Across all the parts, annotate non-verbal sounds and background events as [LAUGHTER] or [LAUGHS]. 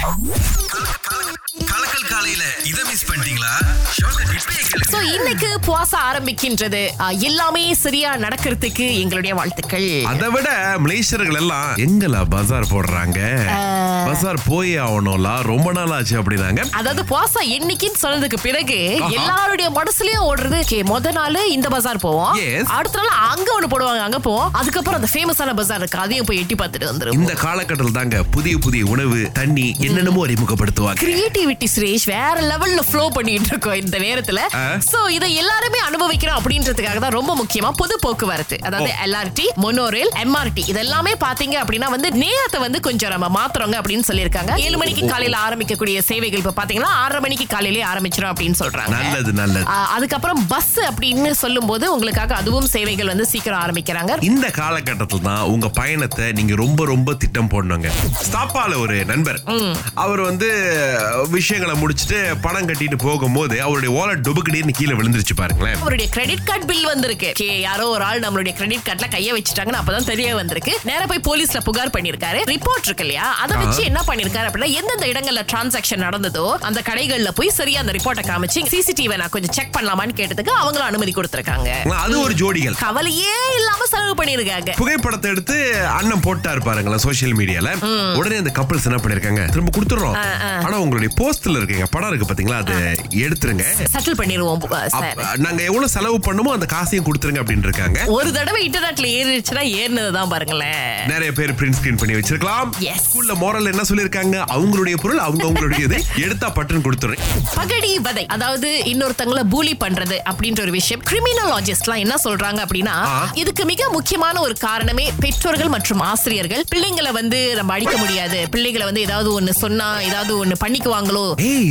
கலக்கல் காலையில இத மிஸ் பண்ணிட்டீங்களா? சோ இன்னைக்கு புவாச ஆரம்பிக்கின்றது எல்லாமே சரியா நடக்கிறதுக்கு எங்களுடைய வாழ்த்துக்கள். அதை விட மலேசியர்கள் எல்லாம் எங்கல பஜார் போடுறாங்க? பஜார் போய் ஆகணும்ல ரொம்ப நாள் ஆச்சு அப்படின்னாங்க அதாவது புவாசா என்னைக்குன்னு சொன்னதுக்கு பிறகு. எல்லாருடைய மனசுலயும் ஓடுறது okay, முத நாள் இந்த பஜார் போவோம். அடுத்த நாள் அங்க ஒண்ணு போடுவாங்க அங்க போவோம். அதுக்கப்புறம் அந்த ஃபேமஸான பஜார் இருக்கு அதையும் போய் எட்டி பார்த்துட்டு வந்துரும் இந்த காலகட்டத்தில் தாங்க புதிய புதிய உணவு தண்ணி என்னென்னமோ அறிமுகப்படுத்துவாங்க. கிரியேட்டிவிட்டி சுரேஷ் வேற லெவல்ல ஃப்ளோ பண்ணிட்டு இருக்கோம் இந்த நேரத்துல. சோ இதை எல்லாருமே அனுபவிக்கிறோம் அப்படின்றதுக்காக தான் ரொம்ப முக்கியமா பொது போக்குவரத்து. அதாவது எல்ஆர்டி மொனோரேல் எம்ஆர்டி இதெல்லாமே பாத்தீங்க அப்படின்னா வந்து நேரத்தை வந்து கொஞ்சம் நம்ம மாத்துறோங்க அப்படின்னு சொல்லியிருக்காங்க. ஏழு மணிக்கு காலையில ஆரம்பிக்கக்கூடிய சேவைகள் இப்ப பாத்தீங்கன்னா ஆறரை மணிக்கு காலையிலே ஆரம்பிச்சிடும் அப்படின்னு சொல்றாங்க. நல்லது நல்லது. அதுக்கப்புறம் பஸ் அப்படின்னு சொல்லும்போது உங்களுக்காக அதுவும் சேவைகள் வந்து சீக்கிரம் ஆரம்பிக்கிறாங்க. இந்த காலகட்டத்தில் தான் உங்க பயணத்தை நீங்க ரொம்ப ரொம்ப திட்டம் போடணுங்க. ஸ்டாப்பால ஒரு நண்பர். அவர் வந்து விஷயங்களை முடிச்சுட்டு பணம் கட்டிட்டு போகும்போது அவருடைய வாலெட் டுபுக்கடின்னு கீழே விழுந்துருச்சு பாருங்களேன். அவருடைய கிரெடிட் கார்டு பில் வந்திருக்கு. Okay, யாரோ ஒரு ஆள் நம்மளுடைய கிரெடிட் கார்டுல கைய வச்சுட்டாங்கன்னு அப்பதான் தெரிய வந்திருக்கு. நேரா போய் போலீஸ்ல புகார் பண்ணிருக்காரு ரிப்போர்ட் இருக்கு இல்லையா? அதை வச்சு என்ன பண்ணிருக்காரு அப்படின்னா எந்தெந்த இடங்கள்ல டிரான்சாக்ஷன் நடந்ததோ அந்த கடைகள்ல போய் சரியா அந்த ரிப்போர்ட்டை காமிச்சு சிசிடிவி நான் கொஞ்சம் செக் பண்ணலாமான்னு கேட்டதுக்கு அவங்களும் அனுமதி கொடுத்திருக்காங்க. அது ஒரு ஜோடிகள். கவலையே இல்லாம செலவு பண்ணிருக்காங்க புகைப்படத்தை எடுத்து அண்ணன் போட்டாரு பாருங்களேன் சோஷியல் மீடியால உடனே அந்த கப்பல்ஸ் என்ன பண்ணிருக்காங்க திரும்ப கொடுத்துறோம் ஆனா உங்களுடைய போஸ்ட்ல இருக்கீங்க படம் இருக்கு பாத்தீங்களா? அது எடுத்துருங்க. செட்டில் பண்ணிடுவோம் நாங்க எவ்வளவு செலவு பண்ணுமோ அந்த காசையும் கொடுத்துருங்க அப்படின்னு இருக்காங்க. ஒரு தடவை இன்டர்நெட்ல ஏறிடுச்சுன்னா ஏறினதுதான் பாருங்களேன். நிறைய பேர் பிரிண்ட் ஸ்கிரீன் பண்ணி வச்சிருக்கலாம். Yes. ஸ்கூல்ல மோரல் என்ன சொல்லிருக்காங்க அவங்களுடைய பொருள் அவங்க அவங்களுடையது [LAUGHS] எடுத்தா பட்டுன்னு கொடுத்துறேன். பகடி வதை. அதாவது இன்னொருத்தங்கள பூலி பண்றது அப்படின்ற ஒரு விஷயம். கிரிமினாலஜிஸ்ட்லாம் என்ன சொல்றாங்க அப்படின்னா. இதுக்கு மிக முக்கியமான ஒரு காரணமே பெற்றோர்கள் மற்றும் ஆசிரியர்கள். பிள்ளைங்களை வந்து நம்ம அடிக்க முடியாது. பிள்ளைகளை வந்து ஏதாவது ஒண்ணு சொன்னா ஏதாவது ஒண்ணு பண்ணிக்குவாங்களோ?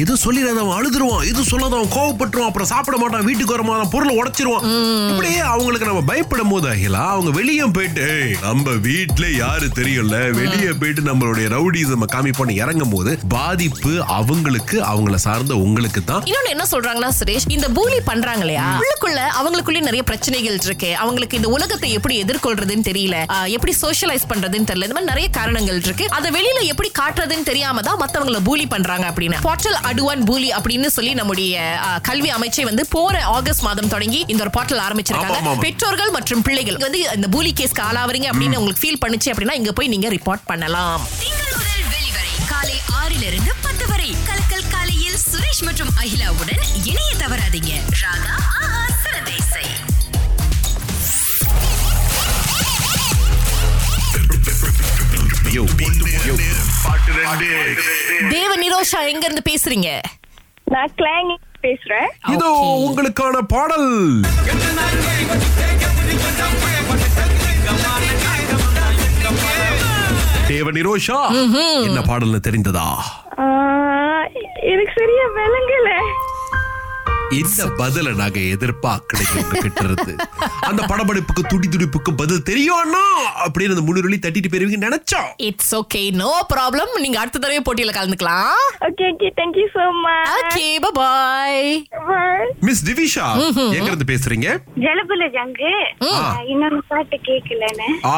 இது சொல்லிடாத அவன் அழுதுருவான். இது சொல்லாத அவன் கோவப்பட்டுருவான். அப்புறம் சாப்பிட மாட்டான். வீட்டுக்கு வரமாட்டான் பொருளை உடைச்சிருவான். இப்படியே அவங்களுக்கு நம்ம பயப்படும் போது அகிலா அவங்க வெளியே போயிட்டு "ஏய், நம்ம வீட்ல யாரு தெரியும்ல? வெளியே போயிட்டு நம்மளுடைய ரவுடிசம் காமிப்போன்னு இறங்கும் போது பாதிப்பு அவங்களுக்கு அவங்கள சார்ந்த உங்களுக்கு தான். இன்னொன்னு என்ன சொல்றாங்கன்னா சுரேஷ் இந்த பூலி பண்றாங்க இல்லையா உள்ளுக்குள்ள அவங்களுக்குள்ளே நிறைய பிரச்சனைகள் இருக்கு. அவங்களுக்கு இந்த உலகத்தை எப்படி எதிர்கொள்றதுன்னு தெரியல. எப்படி சோஷியலைஸ் பண்றதுன்னு தெரியல. இந்த மாதிரி நிறைய காரணங்கள் இருக்கு. அதை வெளியில எப்படி காட்டுறதுன்னு தெரியாம தான் மத்தவங்கள பூலி பண்றாங்க அப்படின்னு. அடுவான் பூலி அப்படின்னு சொல்லி நம்முடைய கல்வி அமைச்சை வந்து போற ஆகஸ்ட் மாதம் தொடங்கி இந்த ஒரு போர்ட்டல் ஆரம்பிச்சிருக்காங்க. பெற்றோர்கள் மற்றும் பிள்ளைகள். வந்து இந்த பூலி கேஸ்க்கு ஆளாவறீங்க அப்படின்னு உங்களுக்கு ஃபீல் பண்ணுச்சு அப்படின்னா இங்க போய் நீங்க ரிப்போர்ட் பண்ணலாம். காலை ஆறிலிருந்து பத்து வரை. கலக்கல் காலையில் சுரேஷ் மற்றும் அகிலாவுடன் இணைய தவறாதீங்க. ராகா தேவ நிரோஷா எங்க இருந்து பேசுறீங்க? நான் கிளாங் பேசுறேன். இதோ. உங்களுக்கான பாடல். தேவ நிரோஷா என்ன பாடல்னு தெரிந்ததா? எனக்கு சரியா விளங்கல. இந்த பதில நாங்க எதிர்பார்க்கலைங்க உங்ககிட்ட இருந்து அந்த படபடிப்புக்கு துடி துடிப்புக்கு பதில் தெரியும்னா அப்படின்னு அந்த முன்னுரிமை தட்டிட்டு போயிருவீங்க நினைச்சோம். இட்ஸ் ஓகே நோ ப்ராப்ளம் நீங்க அடுத்த தடவை போட்டியில கலந்துக்கலாம். Okay okay thank you so much okay bye miss Divisha எங்க இருந்து பேசுறீங்க? ஜலபுல ஜங்கு. இன்னொரு பாட்டு கேட்கலன்னு. ஆ.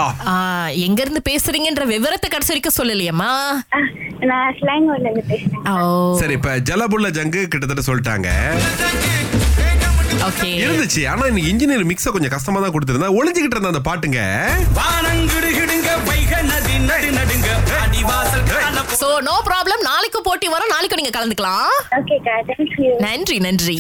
எங்க இருந்து பேசுறீங்கன்ற விவரத்தை கடைசி வரைக்கும் சொல்லலையம்மா? நான் ஸ்லாங்கோல இருந்து பேசுறேன் ஓ. சரி இப்ப ஜலபுள்ள ஜங்கு கிட்டத்தட்ட சொல்லிட்டாங்க. ஓகே. இருந்துச்சு. ஆனா இன்னைக்கு இன்ஜினியர் மிக்ஸ கொஞ்சம் கஷ்டமா தான் கொடுத்திருந்தா ஒளிஞ்சுகிட்டு இருந்த அந்த பாட்டுங்க. சோ நோ ப்ராப்ளம் நாளைக்கு போட்டி வரும். நாளைக்கு நீங்க கலந்துக்கலாம். நன்றி நன்றி.